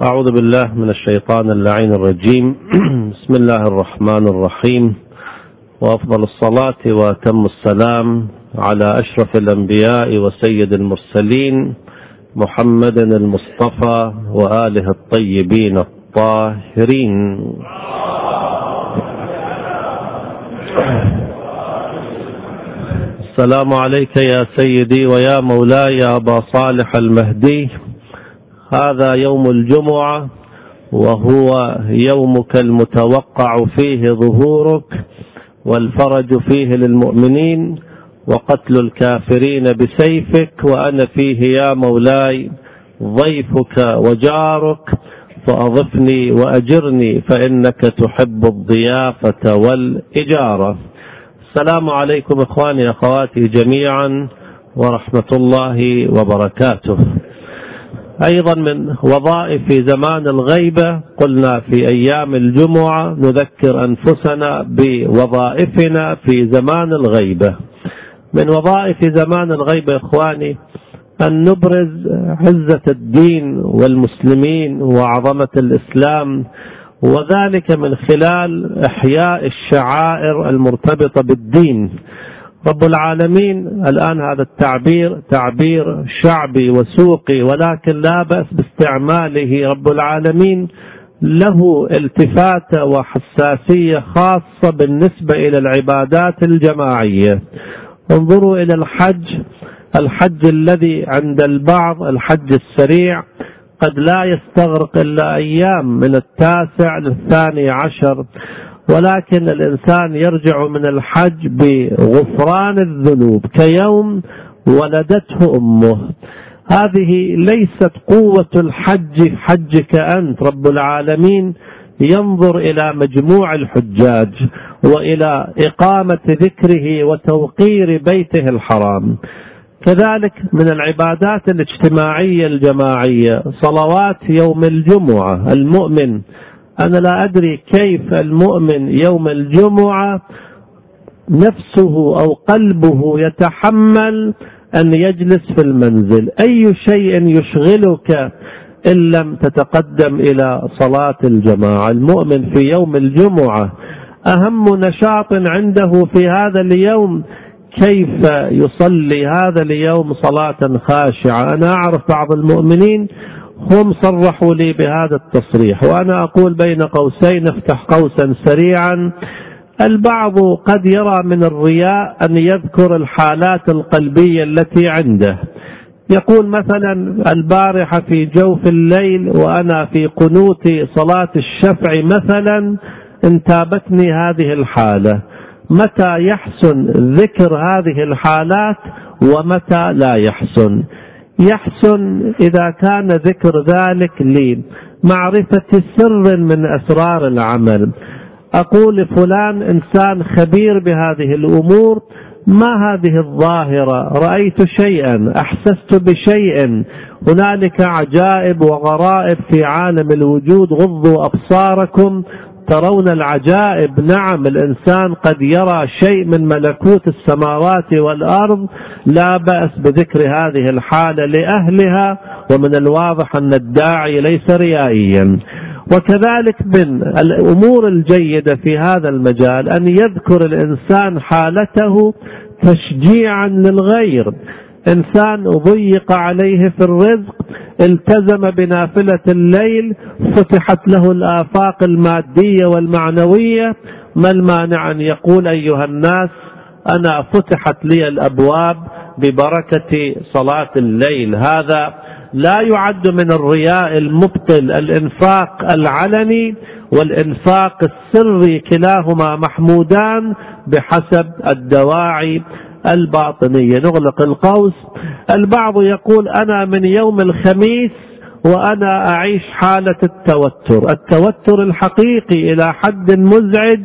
أعوذ بالله من الشيطان اللعين الرجيم. بسم الله الرحمن الرحيم. وأفضل الصلاة وأتم السلام على أشرف الأنبياء وسيد المرسلين محمد المصطفى وآله الطيبين الطاهرين. السلام عليك يا سيدي ويا مولاي أبا صالح المهدي. هذا يوم الجمعة وهو يومك المتوقع فيه ظهورك والفرج فيه للمؤمنين وقتل الكافرين بسيفك وأنا فيه يا مولاي ضيفك وجارك فأضفني وأجرني فإنك تحب الضيافة والإجارة. السلام عليكم إخواني أخواتي جميعا ورحمة الله وبركاته. أيضا من وظائف زمان الغيبة قلنا في أيام الجمعة نذكر أنفسنا بوظائفنا في زمان الغيبة. من وظائف زمان الغيبة إخواني أن نبرز عزة الدين والمسلمين وعظمة الإسلام وذلك من خلال إحياء الشعائر المرتبطة بالدين. رب العالمين الآن هذا التعبير تعبير شعبي وسوقي ولكن لا بأس باستعماله رب العالمين. له التفاتة وحساسية خاصة بالنسبة إلى العبادات الجماعية. انظروا إلى الحج الحج الذي عند البعض الحج السريع قد لا يستغرق إلا أيام من التاسع للثاني عشر. ولكن الإنسان يرجع من الحج بغفران الذنوب كيوم ولدته أمه. هذه ليست قوة الحج حجك أنت رب العالمين. ينظر إلى مجموع الحجاج وإلى إقامة ذكره وتوقير بيته الحرام. كذلك من العبادات الاجتماعية الجماعية صلوات يوم الجمعة المؤمن أنا لا أدري كيف المؤمن يوم الجمعة نفسه أو قلبه يتحمل أن يجلس في المنزل. أي شيء يشغلك إن لم تتقدم إلى صلاة الجماعة. المؤمن في يوم الجمعة أهم نشاط عنده في هذا اليوم كيف يصلي هذا اليوم صلاة خاشعة. أنا أعرف بعض المؤمنين هم صرحوا لي بهذا التصريح وأنا أقول بين قوسين افتح قوسا سريعا. البعض قد يرى من الرياء أن يذكر الحالات القلبية التي عنده. يقول مثلا البارحة في جوف الليل وأنا في قنوت صلاة الشفع مثلا انتابتني هذه الحالة. متى يحسن ذكر هذه الحالات ومتى لا يحسن؟ يحسن إذا كان ذكر ذلك لمعرفة سر من أسرار العمل. أقول فلان إنسان خبير بهذه الأمور ما هذه الظاهرة؟ رأيت شيئا أحسست بشيء. هنالك عجائب وغرائب في عالم الوجود غضوا أبصاركم. ترون العجائب. نعم الإنسان قد يرى شيء من ملكوت السماوات والأرض لا بأس بذكر هذه الحالة لأهلها ومن الواضح أن الداعي ليس ريائيا. وكذلك من الأمور الجيدة في هذا المجال أن يذكر الإنسان حالته تشجيعا للغير. إنسان ضيق عليه في الرزق التزم بنافلة الليل فتحت له الآفاق المادية والمعنوية. ما المانع أن يقول أيها الناس أنا فتحت لي الأبواب ببركة صلاة الليل. هذا لا يعد من الرياء المبطل الإنفاق العلني والإنفاق السري كلاهما محمودان بحسب الدواعي الباطنية. نغلق القوس. البعض يقول أنا من يوم الخميس وأنا أعيش حالة التوتر. التوتر الحقيقي إلى حد مزعج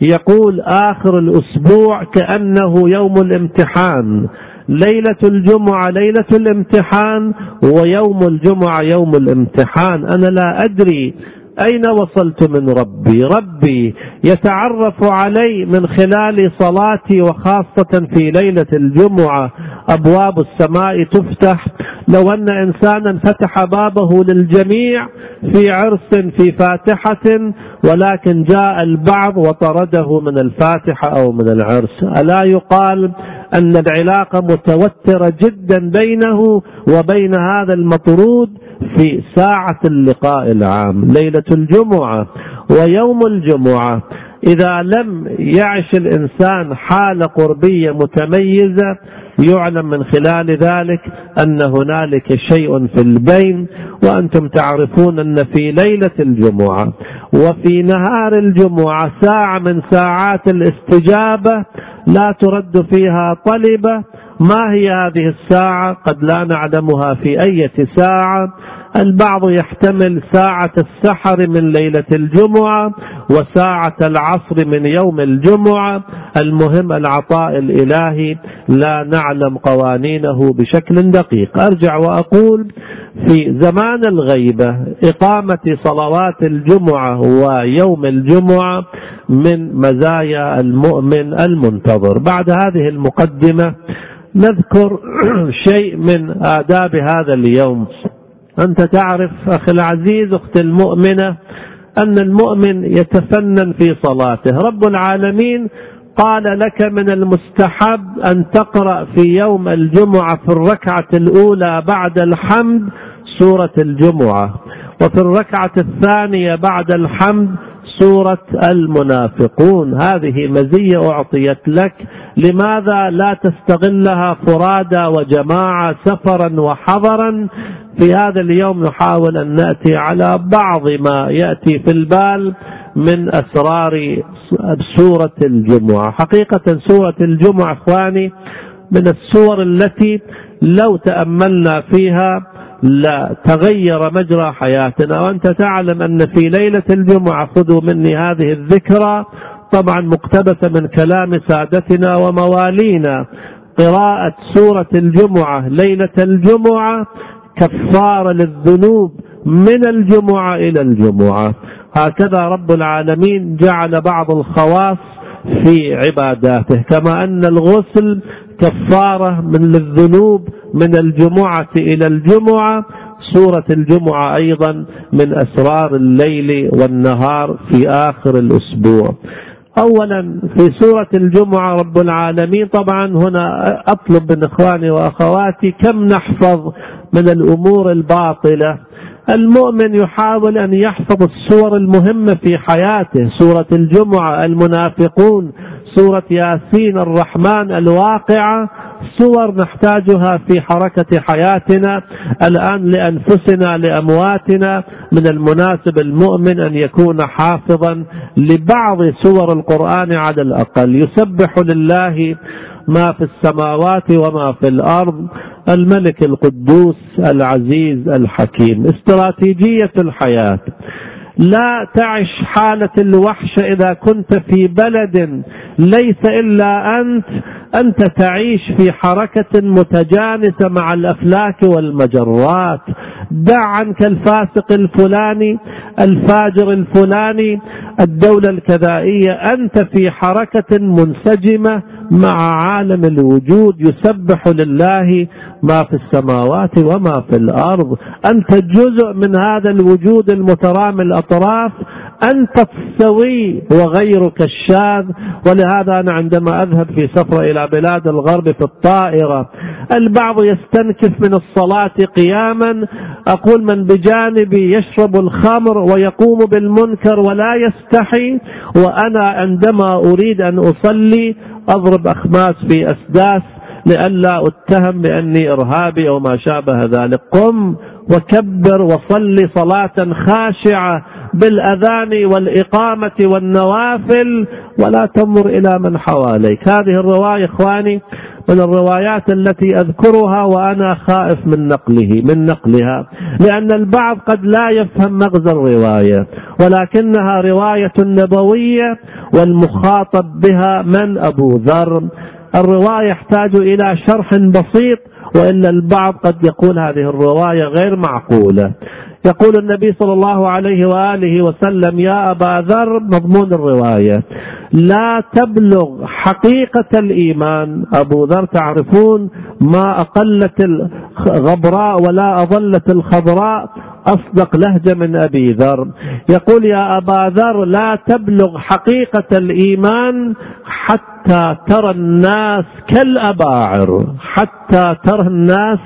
يقول آخر الأسبوع كأنه يوم الامتحان. ليلة الجمعة ليلة الامتحان ويوم الجمعة يوم الامتحان. أنا لا أدري أين وصلت من ربي؟ ربي يتعرف علي من خلال صلاتي وخاصة في ليلة الجمعة. أبواب السماء تفتح. لو أن إنسانا فتح بابه للجميع في عرس في فاتحة ولكن جاء البعض وطرده من الفاتحة أو من العرس. ألا يقال أن العلاقة متوترة جدا بينه وبين هذا المطرود؟ في ساعة اللقاء العام ليلة الجمعة ويوم الجمعة. إذا لم يعش الإنسان حالة قربية متميزة يعلم من خلال ذلك أن هنالك شيء في البين وأنتم تعرفون أن في ليلة الجمعة وفي نهار الجمعة ساعة من ساعات الاستجابة لا ترد فيها طلبة ما هي هذه الساعة؟ قد لا نعلمها في أي ساعة. البعض يحتمل ساعة السحر من ليلة الجمعة وساعة العصر من يوم الجمعة. المهم العطاء الإلهي لا نعلم قوانينه بشكل دقيق. أرجع وأقول في زمان الغيبة إقامة صلوات الجمعة ويوم الجمعة من مزايا المؤمن المنتظر. بعد هذه المقدمة نذكر شيء من آداب هذا اليوم. أنت تعرف أخي العزيز أخت المؤمنة أن المؤمن يتفنن في صلاته. رب العالمين قال لك من المستحب أن تقرأ في يوم الجمعة في الركعة الأولى بعد الحمد سورة الجمعة وفي الركعة الثانية بعد الحمد سورة المنافقون. هذه مزية أعطيت لك. لماذا لا تستغلها فرادى وجماعة سفرا وحضرا؟ في هذا اليوم نحاول أن نأتي على بعض ما يأتي في البال من أسرار سورة الجمعة. حقيقة سورة الجمعة إخواني من السور التي لو تأملنا فيها لا تغير مجرى حياتنا وأنت تعلم أن في ليلة الجمعة خذوا مني هذه الذكرى طبعا مقتبسة من كلام سادتنا وموالينا. قراءة سورة الجمعة ليلة الجمعة كفارة للذنوب من الجمعة إلى الجمعة. هكذا رب العالمين جعل بعض الخواص في عباداته كما أن الغسل كفارة من للذنوب من الجمعة إلى الجمعة سورة الجمعة أيضا من أسرار الليل والنهار في آخر الأسبوع. أولا في سورة الجمعة رب العالمين طبعا هنا أطلب من إخواني وأخواتي كم نحفظ من الأمور الباطلة. المؤمن يحاول أن يحفظ السور المهمة في حياته سورة الجمعة المنافقون سورة ياسين الرحمن الواقعة صور نحتاجها في حركة حياتنا الآن لأنفسنا لأمواتنا من المناسب المؤمن أن يكون حافظا لبعض سور القرآن على الأقل. يسبح لله ما في السماوات وما في الأرض الملك القدوس العزيز الحكيم استراتيجية الحياة. لا تعش حالة الوحشة إذا كنت في بلد ليس إلا أنت أنت تعيش في حركة متجانسة مع الأفلاك والمجرات. دع عنك الفاسق الفلاني الفاجر الفلاني الدولة الكذائية أنت في حركة منسجمة مع عالم الوجود يسبح لله ما في السماوات وما في الأرض. أنت جزء من هذا الوجود المترامي الأطراف أنت تستوي وغيرك الشاذ. ولهذا أنا عندما أذهب في سفره إلى بلاد الغرب في الطائرة البعض يستنكف من الصلاة قياما. أقول من بجانبي يشرب الخمر ويقوم بالمنكر ولا يستحي وأنا عندما أريد أن أصلي أضرب أخماس في أسداس لئلا أتهم بأني إرهابي أو ما شابه ذلك. قم وكبر وصل صلاة خاشعة. بالأذان والإقامة والنوافل ولا تنظر إلى من حواليك. هذه الرواية إخواني من الروايات التي أذكرها وأنا خائف من نقله من نقلها. لأن البعض قد لا يفهم مغزى الرواية ولكنها رواية نبوية والمخاطب بها من أبو ذر. الرواية يحتاج إلى شرح بسيط وإلا البعض قد يقول هذه الرواية غير معقولة. يقول النبي صلى الله عليه وآله وسلم يا أبا ذر مضمون الرواية. لا تبلغ حقيقة الإيمان. أبو ذر تعرفون ما أقلت الغبراء ولا أظلت الخضراء أصدق لهجة من أبي ذر. يقول يا أبا ذر لا تبلغ حقيقة الإيمان حتى ترى الناس كالأباعر. حتى ترى الناس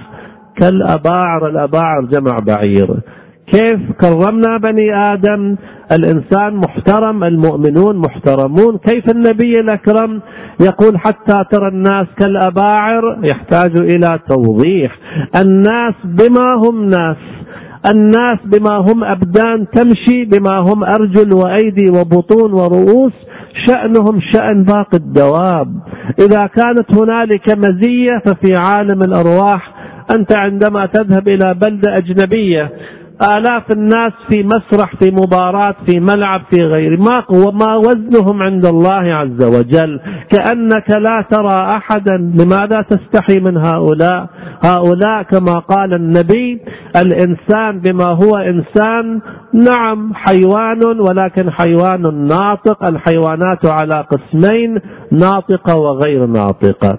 كالأباعر الأباعر جمع بعير. كيف كرمنا بني آدم؟ الإنسان محترم المؤمنون محترمون. كيف النبي الأكرم؟ يقول حتى ترى الناس كالأباعر يحتاج إلى توضيح. الناس بما هم ناس. الناس بما هم أبدان. تمشي بما هم أرجل وأيدي وبطون ورؤوس. شأنهم شأن باقي الدواب. إذا كانت هنالك مزية ففي عالم الأرواح أنت عندما تذهب إلى بلدة أجنبية آلاف الناس في مسرح في مباراة في ملعب في غيره ما ما وزنهم عند الله عز وجل. كأنك لا ترى أحدا. لماذا تستحي من هؤلاء؟ هؤلاء كما قال النبي الإنسان بما هو إنسان. نعم حيوان ولكن حيوان ناطق. الحيوانات على قسمين ناطقة وغير ناطقة.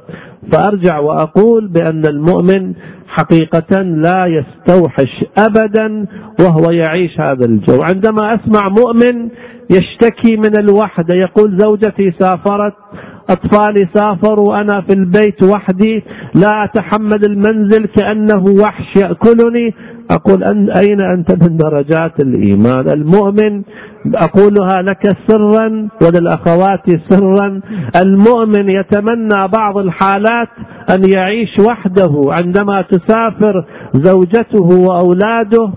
فأرجع وأقول بأن المؤمن حقيقة لا يستوحش أبدا وهو يعيش هذا الجو. عندما أسمع مؤمن يشتكي من الوحدة يقول زوجتي سافرت أطفالي سافروا وأنا في البيت وحدي لا أتحمل المنزل كأنه وحش يأكلني. أقول أن أين أنت من درجات الإيمان؟ المؤمن أقولها لك سرا وللأخوات سرا المؤمن يتمنى بعض الحالات أن يعيش وحده عندما تسافر زوجته وأولاده.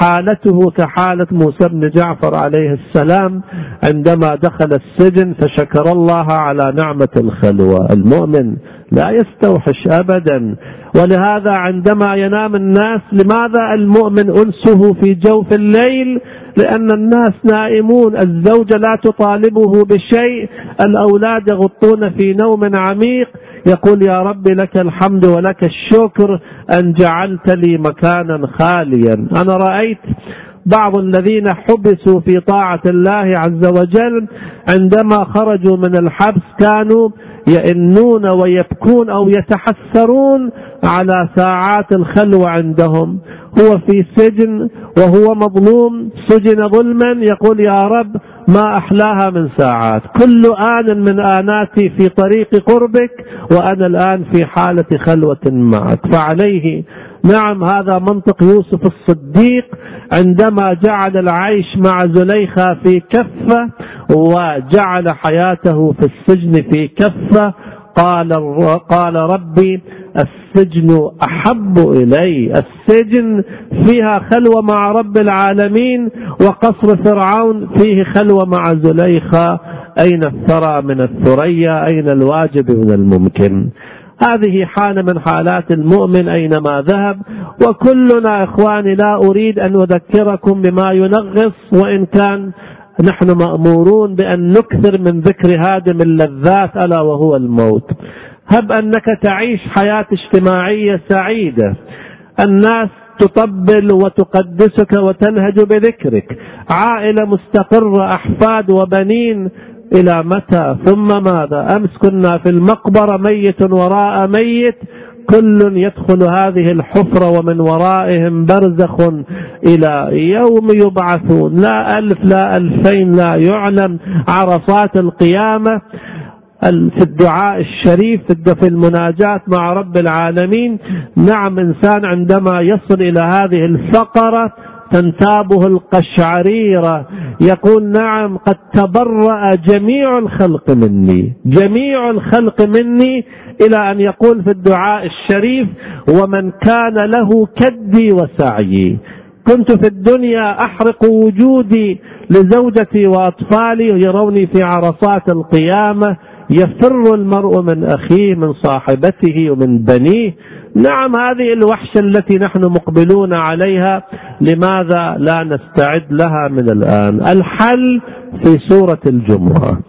حالته كحالة موسى بن جعفر عليه السلام عندما دخل السجن فشكر الله على نعمة الخلوة. المؤمن لا يستوحش أبدا. ولهذا عندما ينام الناس لماذا المؤمن أنسه في جوف الليل؟ لأن الناس نائمون الزوجة لا تطالبه بشيء الأولاد يغطون في نوم عميق يقول يا رب لك الحمد ولك الشكر أن جعلت لي مكانا خاليا. أنا رأيت بعض الذين حبسوا في طاعة الله عز وجل عندما خرجوا من الحبس كانوا يئنون ويبكون أو يتحسرون على ساعات الخلوة عندهم. هو في سجن وهو مظلوم سجن ظلما يقول يا رب ما أحلاها من ساعات. كل آن من آناتي في طريق قربك وأنا الآن في حالة خلوة معك فعليه نعم هذا منطق يوسف الصديق عندما جعل العيش مع زليخة في كفة وجعل حياته في السجن في كفة. قال قال ربي السجن أحب إلي. السجن فيها خلوة مع رب العالمين وقصر فرعون فيه خلوة مع زليخة. أين الثرى من الثريا؟ أين الواجب من الممكن؟ هذه حالة من حالات المؤمن أينما ذهب وكلنا إخواني لا أريد أن أذكركم بما ينغص وإن كان نحن مأمورون بأن نكثر من ذكر هادم اللذات ألا وهو الموت. هب أنك تعيش حياة اجتماعية سعيدة. الناس تطبل وتقدسك وتنهج بذكرك. عائلة مستقرة أحفاد وبنين إلى متى؟ ثم ماذا؟ أمس كنا في المقبرة ميت وراء ميت كل يدخل هذه الحفرة ومن ورائهم برزخ إلى يوم يبعثون. لا ألف لا ألفين لا يعلم. عرصات القيامة في الدعاء الشريف في المناجاة مع رب العالمين. نعم إنسان عندما يصل إلى هذه الفقرة تنتابه القشعريرة يقول نعم قد تبرأ جميع الخلق مني جميع الخلق مني إلى أن يقول في الدعاء الشريف ومن كان له كدي وسعيي كنت في الدنيا أحرق وجودي لزوجتي وأطفالي يروني في عرصات القيامة يفر المرء من أخيه من صاحبته ومن بنيه. نعم هذه الوحشة التي نحن مقبلون عليها. لماذا لا نستعد لها من الآن؟ الحل في سورة الجمعة.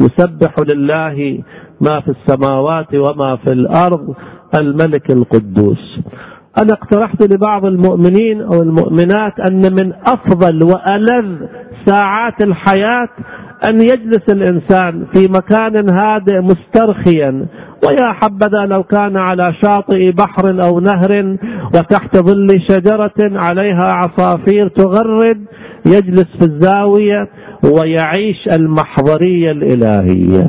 يسبح لله ما في السماوات وما في الأرض الملك القدوس. أنا اقترحت لبعض المؤمنين أو المؤمنات أن من أفضل وألذ ساعات الحياة أن يجلس الإنسان في مكان هادئ مسترخيا. ويا حبذا لو كان على شاطئ بحر أو نهر وتحت ظل شجرة عليها عصافير تغرد يجلس في الزاوية ويعيش المحضرية الإلهية.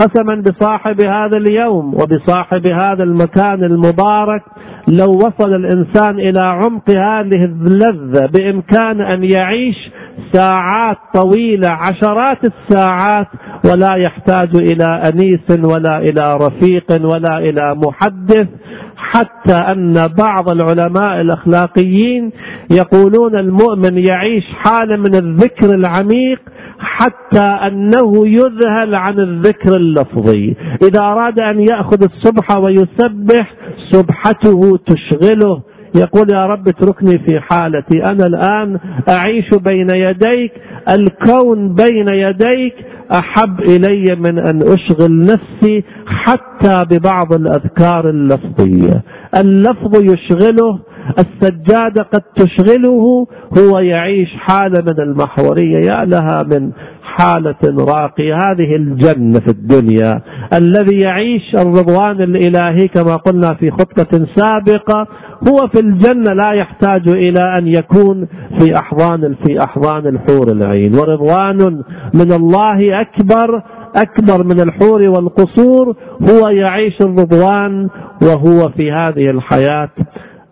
قسما بصاحب هذا اليوم وبصاحب هذا المكان المبارك لو وصل الإنسان إلى عمق هذه اللذة بإمكان أن يعيش ساعات طويلة عشرات الساعات ولا يحتاج إلى أنيس ولا إلى رفيق ولا إلى محدث حتى أن بعض العلماء الأخلاقيين يقولون المؤمن يعيش حالة من الذكر العميق حتى أنه يذهل عن الذكر اللفظي. إذا أراد أن يأخذ السبحه ويسبح سبحته تشغله. يقول يا رب اتركني في حالتي. أنا الآن أعيش بين يديك. الكون بين يديك. أحب إلي من أن أشغل نفسي حتى ببعض الأذكار اللفظية. اللفظ يشغله السجادة قد تشغله هو يعيش حالة من المحورية يا لها من حالة راقية. هذه الجنة في الدنيا. الذي يعيش الرضوان الإلهي كما قلنا في خطبة سابقة هو في الجنة لا يحتاج إلى أن يكون في أحضان في أحضان الحور العين. ورضوان من الله أكبر أكبر من الحور والقصور. هو يعيش الرضوان وهو في هذه الحياة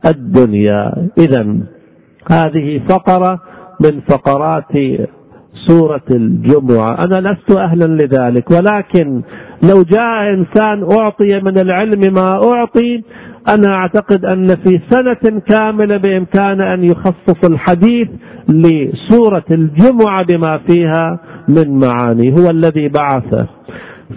الدنيا. إذا هذه فقرة من فقرات سورة الجمعة. أنا لست أهلا لذلك ولكن لو جاء إنسان أعطي من العلم ما أعطي أنا أعتقد أن في سنة كاملة بإمكان أن يخصص الحديث لسورة الجمعة بما فيها من معاني. هو الذي بعث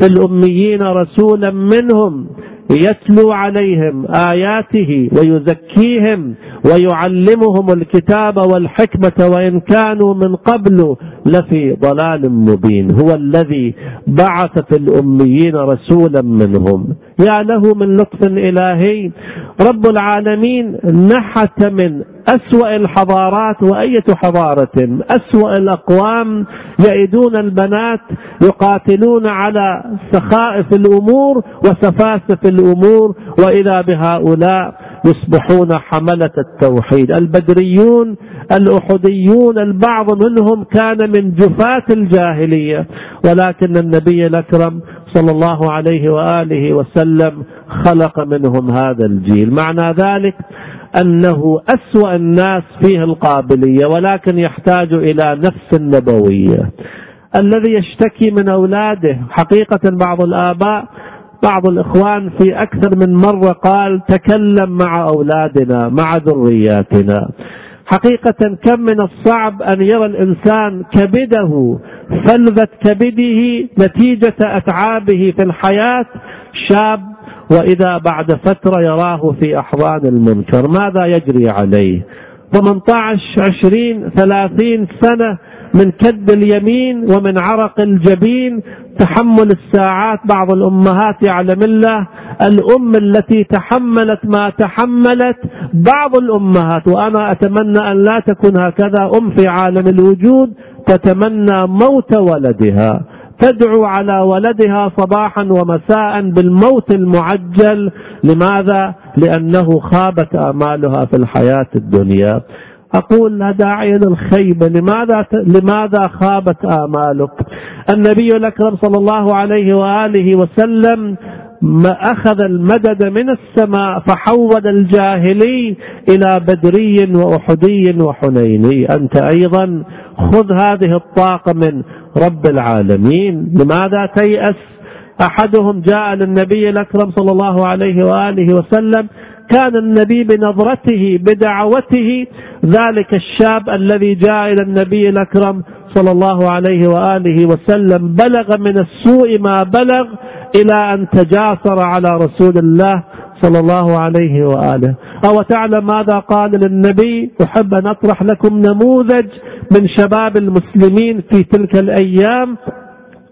في الأميين رسولا منهم يتلو عليهم آياته ويزكيهم ويعلمهم الكتاب والحكمة وإن كانوا من قبل لفي ضلال مبين. هو الذي بعث في الأميين رسولا منهم. يا له من لطف إلهي. رب العالمين نحت من أسوأ الحضارات وأية حضارة؟ أسوأ الأقوام يئدون البنات يقاتلون على سخائف الأمور وسفاسف الأمور وإذا بهؤلاء يصبحون حملة التوحيد. البدريون الأحديون البعض منهم كان من جفاة الجاهلية. ولكن النبي الأكرم صلى الله عليه وآله وسلم خلق منهم هذا الجيل. معنى ذلك أنه أسوأ الناس فيه القابلية ولكن يحتاج إلى نفس نبوية الذي يشتكي من أولاده حقيقة بعض الآباء بعض الإخوان في أكثر من مرة قال تكلم مع أولادنا مع ذرياتنا. حقيقة كم من الصعب أن يرى الإنسان كبده فلذة كبده نتيجة أتعابه في الحياة شاب وإذا بعد فترة يراه في أحضان المنكر ماذا يجري عليه؟ 18 20 30 سنة من كد اليمين ومن عرق الجبين تحمل الساعات بعض الأمهات يعلم الله الأم التي تحملت ما تحملت بعض الأمهات وأنا أتمنى أن لا تكون هكذا أم في عالم الوجود تتمنى موت ولدها. تدعو على ولدها صباحا ومساء بالموت المعجل. لماذا؟ لأنه خابت آمالها في الحياة الدنيا. أقول لا داعي للخيبه لماذا لماذا خابت آمالك؟ النبي الأكرم صلى الله عليه وآله وسلم ما أخذ المدد من السماء فحول الجاهلي إلى بدري وأحدي وحنيني. أنت أيضا خذ هذه الطاقة من رب العالمين. لماذا تيأس؟ أحدهم جاء للنبي الأكرم صلى الله عليه وآله وسلم. كان النبي بنظرته بدعوته ذلك الشاب الذي جاء إلى النبي الأكرم صلى الله عليه وآله وسلم. بلغ من السوء ما بلغ إلى أن تجاسر على رسول الله صلى الله عليه وآله. أو تعلم ماذا قال للنبي؟ أحب أن أطرح لكم نموذج من شباب المسلمين في تلك الأيام.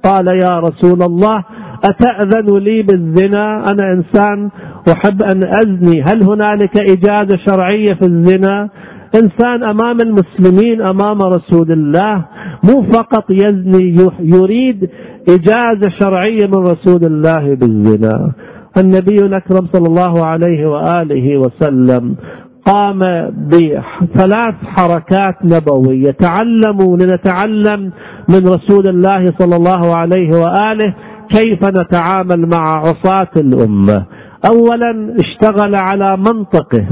قال يا رسول الله أتأذن لي بالزنا؟ أنا إنسان أحب أن أزني. هل هنالك إجازة شرعية في الزنا؟ إنسان أمام المسلمين أمام رسول الله مو فقط يزني يريد إجازة شرعية من رسول الله بالزنا. النبي الأكرم صلى الله عليه وآله وسلم قام بثلاث حركات نبوية. تعلموا لنتعلم من رسول الله صلى الله عليه وآله كيف نتعامل مع عصاة الأمة. أولا اشتغل على منطقه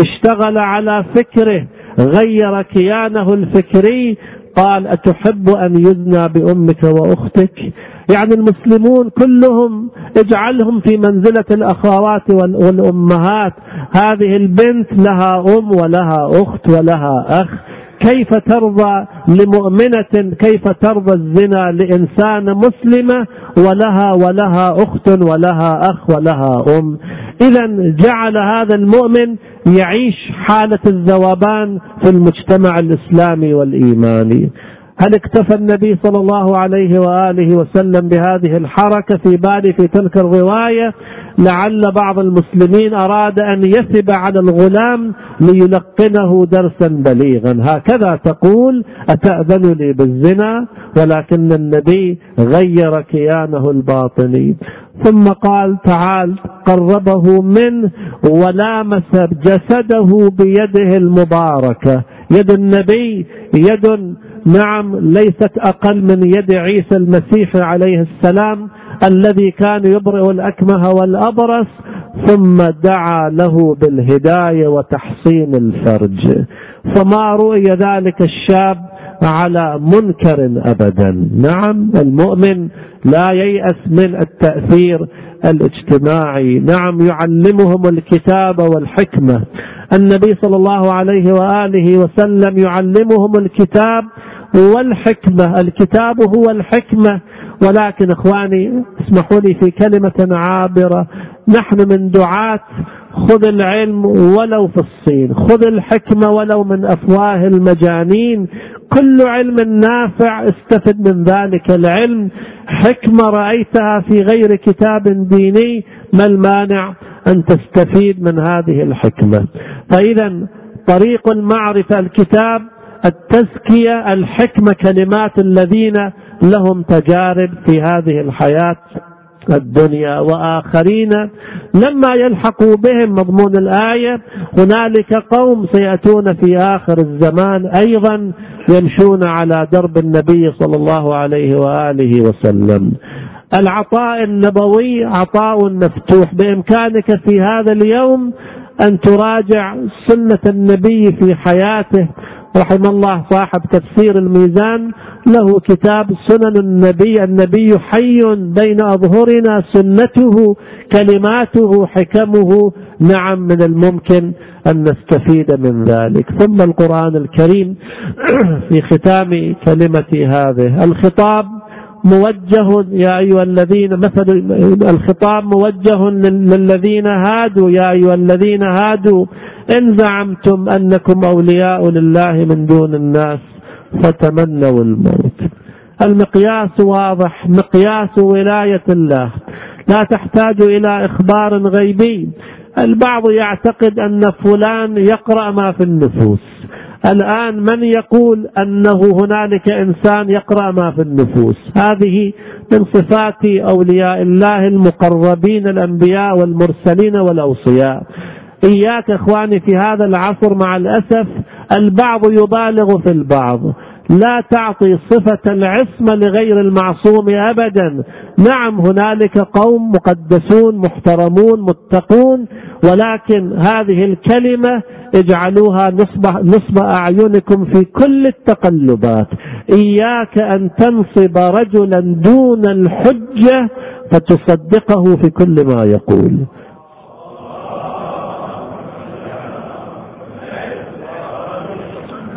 اشتغل على فكره غير كيانه الفكري قال أتحب أن يزنى بأمك وأختك؟ يعني المسلمون كلهم اجعلهم في منزلة الأخوات والأمهات. هذه البنت لها أم ولها أخت ولها أخ. كيف ترضى لمؤمنة؟ كيف ترضى الزنا لإنسان مسلمة ولها ولها أخت ولها أخ ولها أم. إذا جعل هذا المؤمن يعيش حالة الذوبان في المجتمع الإسلامي والإيماني هل اكتفى النبي صلى الله عليه وآله وسلم بهذه الحركة في بالي في تلك الرواية؟ لعل بعض المسلمين أراد أن يثب على الغلام ليلقنه درسا بليغا. هكذا تقول اتاذن لي بالزنا؟ ولكن النبي غير كيانه الباطني. ثم قال تعال قربه منه ولامس جسده بيده المباركة. يد النبي يد نعم ليست أقل من يد عيسى المسيح عليه السلام. الذي كان يبرئ الأكمه والأبرص ثم دعا له بالهداية وتحصين الفرج. فما رؤي ذلك الشاب على منكر ابدا. نعم المؤمن لا ييأس من التأثير الاجتماعي. نعم يعلمهم الكتاب والحكمة. النبي صلى الله عليه وآله وسلم يعلمهم الكتاب والحكمة الكتاب هو الحكمة. ولكن إخواني اسمحوا لي في كلمة عابرة. نحن من دعاة خذ العلم ولو في الصين. خذ الحكمة ولو من أفواه المجانين. كل علم نافع استفد من ذلك العلم. حكمة رأيتها في غير كتاب ديني ما المانع أن تستفيد من هذه الحكمة. فإذا طريق المعرفة الكتاب التزكية الحكمة كلمات الذين لهم تجارب في هذه الحياة الدنيا. وآخرين لما يلحقوا بهم مضمون الآية هنالك قوم سيأتون في آخر الزمان أيضا يمشون على درب النبي صلى الله عليه وآله وسلم. العطاء النبوي عطاء مفتوح. بإمكانك في هذا اليوم أن تراجع سنة النبي في حياته رحم الله صاحب تفسير الميزان له كتاب سنن النبي النبي حي بين أظهرنا سنته كلماته حكمه. نعم من الممكن أن نستفيد من ذلك. ثم القرآن الكريم في ختام كلمتي هذه. الخطاب موجه يا أيها الذين مثل الخطاب موجه للذين هادوا. يا أيها الذين هادوا إن زعمتم أنكم أولياء لله من دون الناس فتمنوا الموت. المقياس واضح. مقياس ولاية الله. لا تحتاج إلى إخبار غيبي. البعض يعتقد أن فلان يقرأ ما في النفوس. الآن من يقول أنه هنالك إنسان يقرأ ما في النفوس؟ هذه من صفات أولياء الله المقربين الأنبياء والمرسلين والأوصياء. إياك إخواني في هذا العصر مع الأسف البعض يبالغ في البعض. لا تعطي صفة العصمة لغير المعصوم أبدا. نعم هنالك قوم مقدسون محترمون متقون ولكن هذه الكلمة اجعلوها نصب, نصب أعينكم في كل التقلبات. إياك أن تنصب رجلا دون الحجة فتصدقه في كل ما يقول.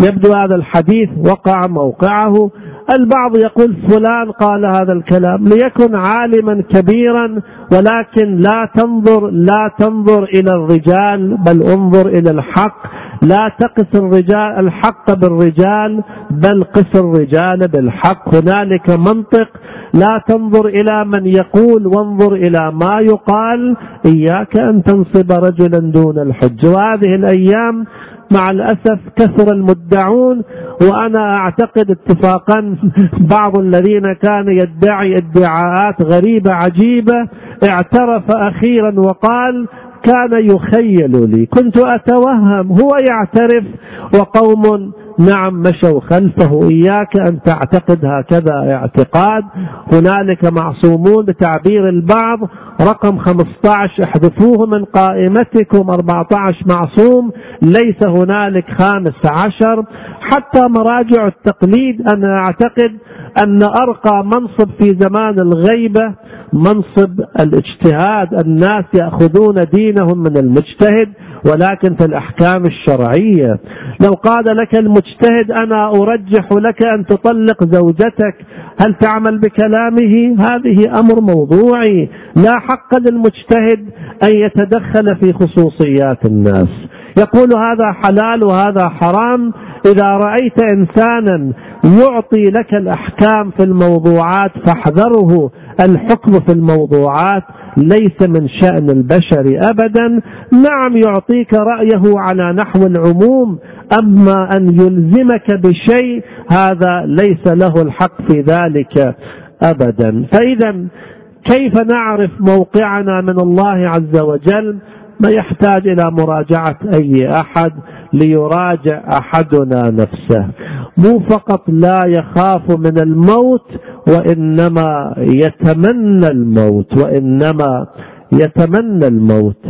يبدو هذا الحديث وقع موقعه. البعض يقول فلان قال هذا الكلام ليكن عالما كبيرا ولكن لا تنظر لا تنظر إلى الرجال بل انظر إلى الحق. لا تقس الرجال الحق بالرجال بل قس الرجال بالحق. هنالك منطق. لا تنظر إلى من يقول وانظر إلى ما يقال. إياك أن تنصب رجلا دون الحج. وهذه الأيام مع الأسف كثر المدعون وأنا أعتقد اتفاقا بعض الذين كان يدعي ادعاءات غريبة عجيبة اعترف أخيرا وقال كان يخيل لي. كنت أتوهم هو يعترف وقوم نعم مشوا خلفه إياك أن تعتقد هكذا اعتقاد. هنالك معصومون بتعبير البعض رقم 15 احذفوه من قائمتكم 14 معصوم ليس هنالك خامس عشر. حتى مراجع التقليد أنا أعتقد أن أرقى منصب في زمان الغيبة منصب الاجتهاد الناس يأخذون دينهم من المجتهد. ولكن في الأحكام الشرعية. لو قال لك المجتهد أنا أرجح لك أن تطلق زوجتك هل تعمل بكلامه؟ هذه أمر موضوعي. لا حق للمجتهد أن يتدخل في خصوصيات الناس. يقول هذا حلال وهذا حرام. إذا رأيت إنسانا يعطي لك الأحكام في الموضوعات فاحذره. الحكم في الموضوعات ليس من شأن البشر أبدا. نعم يعطيك رأيه على نحو العموم. أما أن يلزمك بشيء هذا ليس له الحق في ذلك أبدا. فإذا كيف نعرف موقعنا من الله عز وجل؟ ما يحتاج إلى مراجعة أي أحد ليراجع أحدنا نفسه. مو فقط لا يخاف من الموت وإنما يتمنى الموت وإنما يتمنى الموت.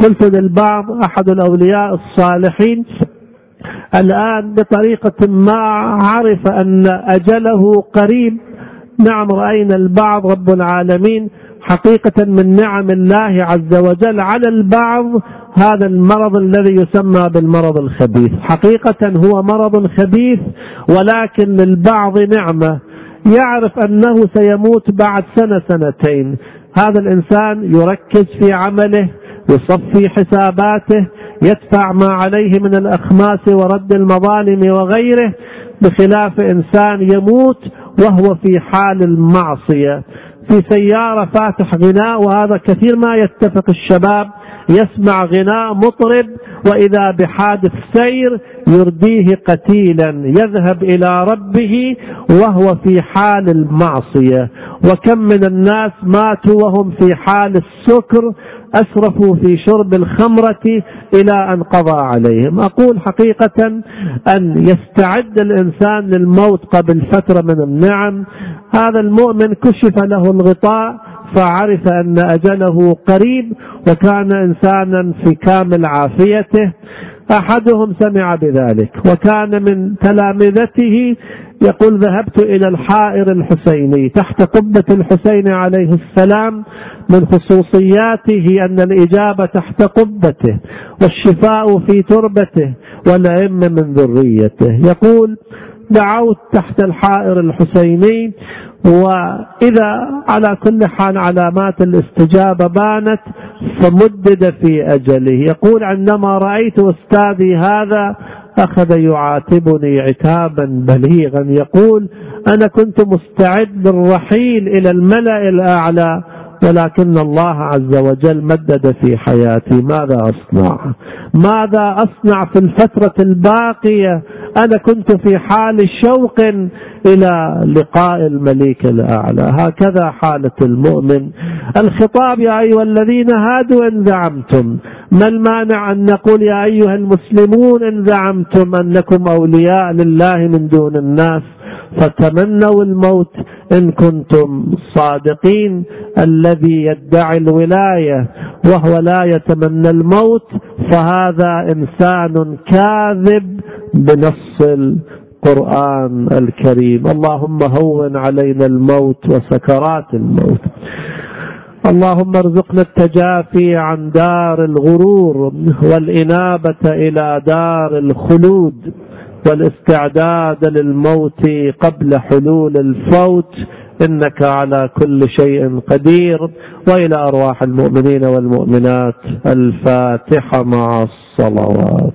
قلت للبعض أحد الأولياء الصالحين الآن بطريقة ما عرف أن أجله قريب. نعم رأينا البعض رب العالمين حقيقة من نعم الله عز وجل على البعض هذا المرض الذي يسمى بالمرض الخبيث. حقيقة هو مرض خبيث ولكن للبعض نعمة. يعرف أنه سيموت بعد سنة سنتين. هذا الإنسان يركز في عمله يصفي حساباته يدفع ما عليه من الأخماس ورد المظالم وغيره بخلاف إنسان يموت وهو في حال المعصية. في سيارة فاتح غناء وهذا كثير ما يتفق الشباب يسمع غناء مطرب وإذا بحادث سير يرديه قتيلا يذهب إلى ربه وهو في حال المعصية. وكم من الناس ماتوا وهم في حال السكر أسرفوا في شرب الخمرة إلى أن قضى عليهم. أقول حقيقة أن يستعد الإنسان للموت قبل فترة من النعم هذا المؤمن كشف له الغطاء فعرف أن أجله قريب وكان إنسانا في كامل عافيته. أحدهم سمع بذلك وكان من تلامذته يقول ذهبت إلى الحائر الحسيني تحت قبة الحسين عليه السلام من خصوصياته أن الإجابة تحت قبته والشفاء في تربته والأئمة من ذريته. يقول دعوت تحت الحائر الحسيني وإذا على كل حال علامات الاستجابة بانت فمدد في أجله. يقول عندما رأيت أستاذي هذا أخذ يعاتبني عتابا بليغا. يقول أنا كنت مستعد للرحيل إلى الملأ الأعلى ولكن الله عز وجل مدد في حياتي ماذا أصنع؟ ماذا أصنع في الفترة الباقية؟ أنا كنت في حال شوق إلى لقاء المليك الأعلى. هكذا حالة المؤمن. الخطاب يا أيها الذين هادوا إن زعمتم. ما المانع أن نقول يا أيها المسلمون إن زعمتم أنكم أولياء لله من دون الناس؟ فتمنوا الموت إن كنتم صادقين. الذي يدعي الولاية وهو لا يتمنى الموت فهذا إنسان كاذب بنص القرآن الكريم. اللهم هون علينا الموت وسكرات الموت. اللهم ارزقنا التجافي عن دار الغرور والإنابة إلى دار الخلود. والاستعداد للموت قبل حلول الفوت إنك على كل شيء قدير. وإلى أرواح المؤمنين والمؤمنات الفاتحة مع الصلوات.